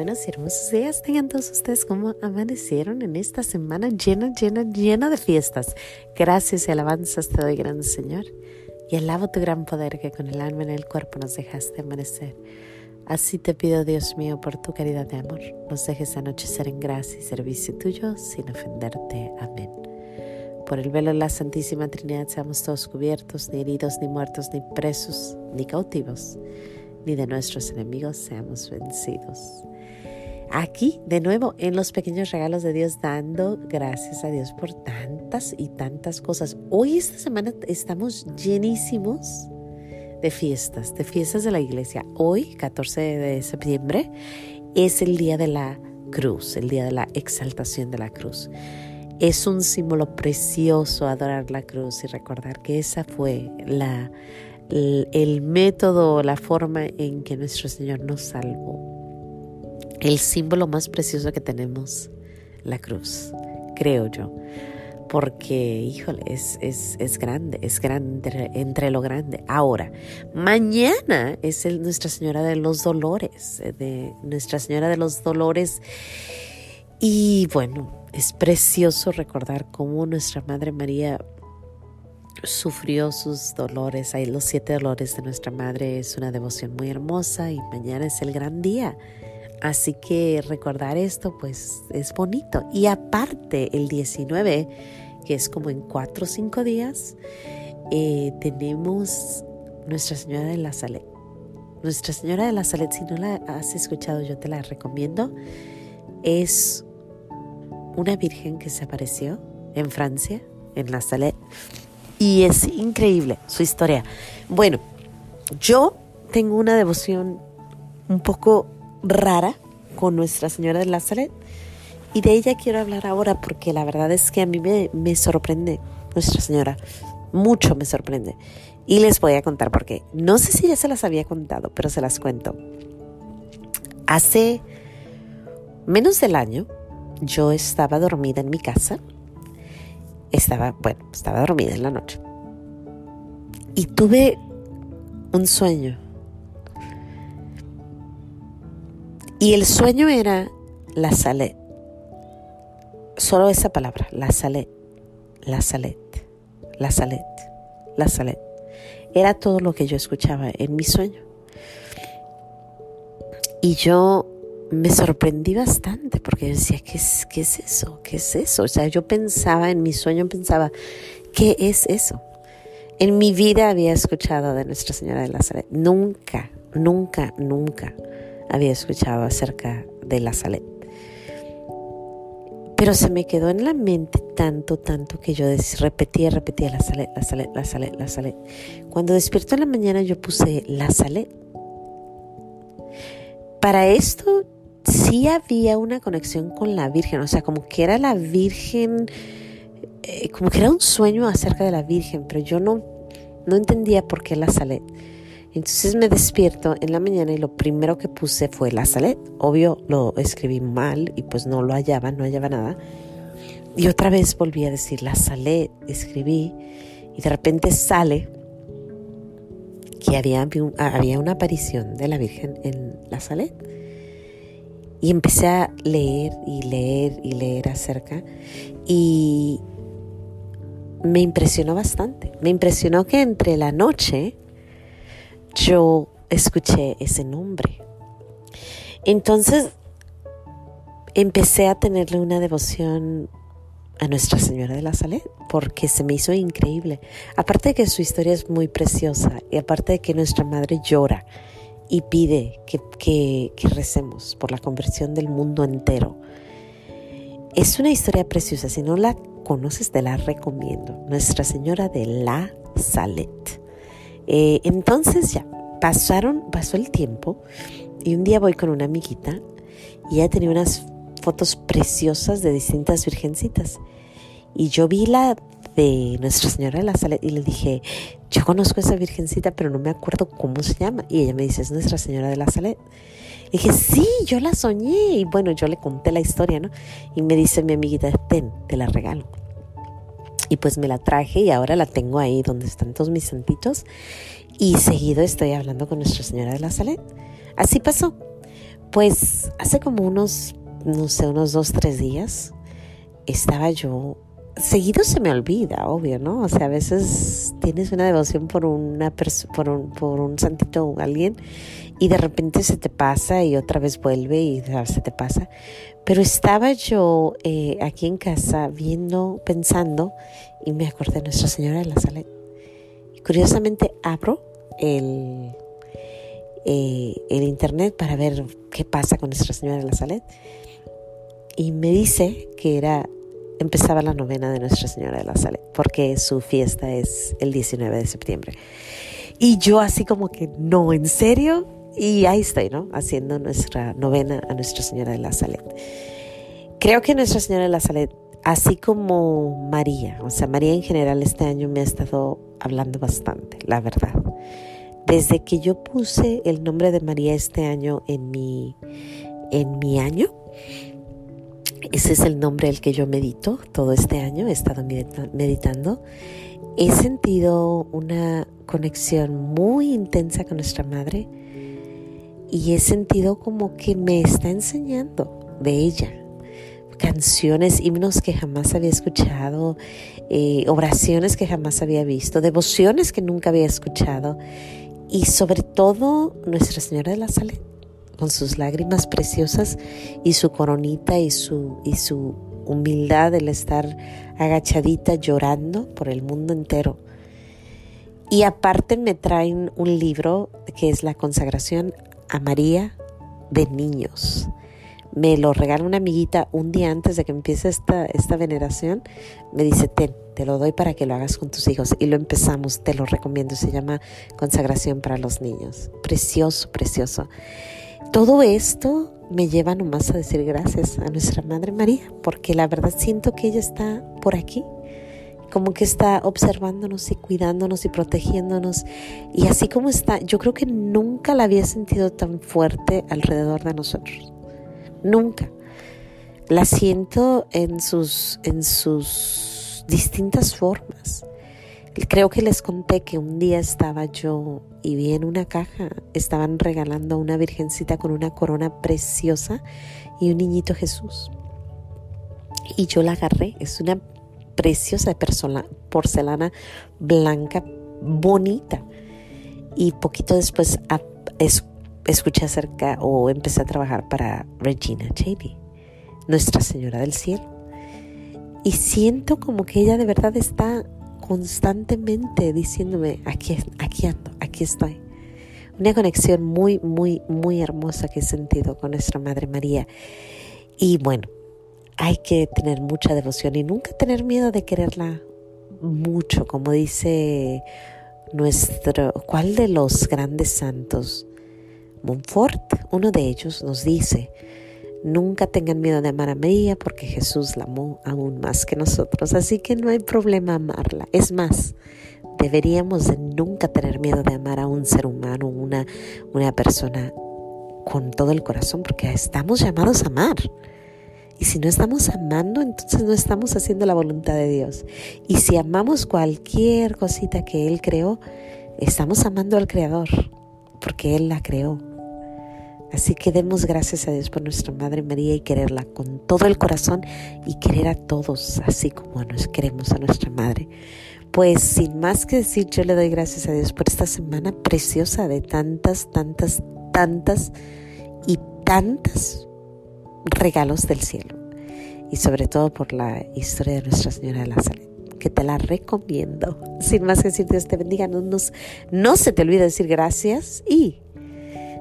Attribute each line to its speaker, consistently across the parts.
Speaker 1: buenos y hermosos días tengan todos ustedes como amanecieron en esta semana llena, llena, llena de fiestas. Gracias y alabanzas te doy, gran Señor, y alabo tu gran poder que con el alma en el cuerpo nos dejaste amanecer. Así te pido, Dios mío, por tu caridad de amor, nos dejes anochecer en gracia y servicio tuyo sin ofenderte. Amén. Por el velo de la Santísima Trinidad seamos todos cubiertos, ni heridos, ni muertos, ni presos, ni cautivos ni de nuestros enemigos seamos vencidos. Aquí, de nuevo, en los pequeños regalos de Dios, dando gracias a Dios por tantas y tantas cosas. Hoy, esta semana, estamos llenísimos de fiestas, de fiestas de la iglesia. Hoy, 14 de septiembre, es el día de la cruz, el día de la exaltación de la cruz. Es un símbolo precioso adorar la cruz y recordar que esa fue la el, método, la forma en que nuestro Señor nos salvó. El símbolo más precioso que tenemos, la cruz, creo yo. Porque, híjole, es, es, grande, es grande entre, lo grande. Ahora, mañana es el Nuestra Señora de los Dolores, de Nuestra Señora de los Dolores. Y bueno, es precioso recordar cómo nuestra Madre María sufrió sus dolores. Ahí los siete dolores de nuestra madre es una devoción muy hermosa y mañana es el gran día. Así que recordar esto pues es bonito. Y aparte el 19, que es como en cuatro o cinco días, eh, tenemos Nuestra Señora de la Salet. Nuestra Señora de la Salet, si no la has escuchado, yo te la recomiendo. Es una virgen que se apareció en Francia, en la Salet y es increíble su historia. Bueno, yo tengo una devoción un poco rara con Nuestra Señora de Nazaret y de ella quiero hablar ahora porque la verdad es que a mí me, me sorprende Nuestra Señora, mucho me sorprende. Y les voy a contar por qué. No sé si ya se las había contado, pero se las cuento. Hace menos del año yo estaba dormida en mi casa estaba, bueno, estaba dormida en la noche. Y tuve un sueño. Y el sueño era la salet. Solo esa palabra, la salet, la salet, la salet, la salet. Era todo lo que yo escuchaba en mi sueño. Y yo me sorprendí bastante porque decía, ¿qué es, ¿qué es eso? ¿Qué es eso? O sea, yo pensaba, en mi sueño pensaba, ¿qué es eso? En mi vida había escuchado de Nuestra Señora de la Salet. Nunca, nunca, nunca había escuchado acerca de la Salet. Pero se me quedó en la mente tanto, tanto que yo repetía, repetía la Salet, la Salet, la Salet, la Salet. Cuando despierto en la mañana yo puse la Salet. Para esto sí había una conexión con la Virgen, o sea, como que era la Virgen, eh, como que era un sueño acerca de la Virgen, pero yo no, no entendía por qué la Salet. Entonces me despierto en la mañana y lo primero que puse fue la Salet. Obvio lo escribí mal y pues no lo hallaba, no hallaba nada. Y otra vez volví a decir la Salet, escribí y de repente sale que había, había una aparición de la Virgen en la Salet. Y empecé a leer y leer y leer acerca y me impresionó bastante. Me impresionó que entre la noche yo escuché ese nombre. Entonces empecé a tenerle una devoción a Nuestra Señora de la Salet porque se me hizo increíble. Aparte de que su historia es muy preciosa y aparte de que nuestra madre llora y pide que, recemos por la conversión del mundo entero. Es una historia preciosa, si no la conoces te la recomiendo. Nuestra Señora de la Salet. Eh, entonces ya, pasaron, pasó el tiempo y un día voy con una amiguita y ella tenía unas fotos preciosas de distintas virgencitas. Y yo vi la de Nuestra Señora de la Salet y le dije, yo conozco a esa virgencita, pero no me acuerdo cómo se llama. Y ella me dice, es Nuestra Señora de la Salet. Y dije, sí, yo la soñé. Y bueno, yo le conté la historia, ¿no? Y me dice mi amiguita, ten, te la regalo. Y pues me la traje y ahora la tengo ahí donde están todos mis santitos. Y seguido estoy hablando con Nuestra Señora de la Salet. Así pasó. Pues hace como unos, no sé, unos dos, tres días, estaba yo seguido se me olvida, obvio, ¿no? O sea, a veces tienes una devoción por una por un, por un santito o alguien y de repente se te pasa y otra vez vuelve y se te pasa. Pero estaba yo eh, aquí en casa viendo, pensando y me acordé de Nuestra Señora de la Salud. Curiosamente abro el, eh, el internet para ver qué pasa con Nuestra Señora de la Salud y me dice que era empezaba la novena de Nuestra Señora de la Salud, porque su fiesta es el 19 de septiembre. Y yo así como que, no, ¿en serio? Y ahí estoy, ¿no? Haciendo nuestra novena a Nuestra Señora de la Salud. Creo que Nuestra Señora de la Salud, así como María, o sea, María en general este año me ha estado hablando bastante, la verdad. Desde que yo puse el nombre de María este año en mi, en mi año, ese es el nombre el que yo medito todo este año, he estado meditando. He sentido una conexión muy intensa con nuestra madre y he sentido como que me está enseñando de ella. Canciones, himnos que jamás había escuchado, eh, oraciones que jamás había visto, devociones que nunca había escuchado y sobre todo Nuestra Señora de la Salud con sus lágrimas preciosas y su coronita y su, y su humildad, el estar agachadita llorando por el mundo entero. Y aparte me traen un libro que es la consagración a María de niños. Me lo regala una amiguita un día antes de que empiece esta, esta veneración. Me dice, ten, te lo doy para que lo hagas con tus hijos. Y lo empezamos, te lo recomiendo. Se llama Consagración para los Niños. Precioso, precioso. Todo esto me lleva nomás a decir gracias a nuestra Madre María, porque la verdad siento que ella está por aquí, como que está observándonos y cuidándonos y protegiéndonos. Y así como está, yo creo que nunca la había sentido tan fuerte alrededor de nosotros. Nunca. La siento en sus, en sus distintas formas. Creo que les conté que un día estaba yo y vi en una caja, estaban regalando a una virgencita con una corona preciosa y un niñito Jesús. Y yo la agarré, es una preciosa porcelana blanca, bonita. Y poquito después escuché acerca o empecé a trabajar para Regina Cheney, Nuestra Señora del Cielo. Y siento como que ella de verdad está constantemente diciéndome, aquí, aquí ando, aquí estoy. Una conexión muy, muy, muy hermosa que he sentido con nuestra Madre María. Y bueno, hay que tener mucha devoción y nunca tener miedo de quererla mucho, como dice nuestro, ¿cuál de los grandes santos? Montfort, uno de ellos, nos dice, Nunca tengan miedo de amar a María porque Jesús la amó aún más que nosotros. Así que no hay problema amarla. Es más, deberíamos de nunca tener miedo de amar a un ser humano, una, una persona con todo el corazón porque estamos llamados a amar. Y si no estamos amando, entonces no estamos haciendo la voluntad de Dios. Y si amamos cualquier cosita que Él creó, estamos amando al Creador porque Él la creó. Así que demos gracias a Dios por nuestra Madre María y quererla con todo el corazón y querer a todos así como nos queremos a nuestra Madre. Pues sin más que decir, yo le doy gracias a Dios por esta semana preciosa de tantas, tantas, tantas y tantas regalos del cielo. Y sobre todo por la historia de Nuestra Señora de Salud que te la recomiendo. Sin más que decir, Dios te bendiga. No, no se te olvide decir gracias y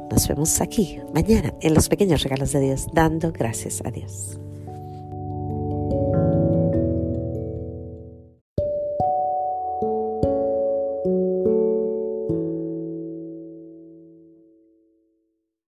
Speaker 1: nos vemos aquí mañana en los pequeños regalos de Dios, dando gracias a Dios.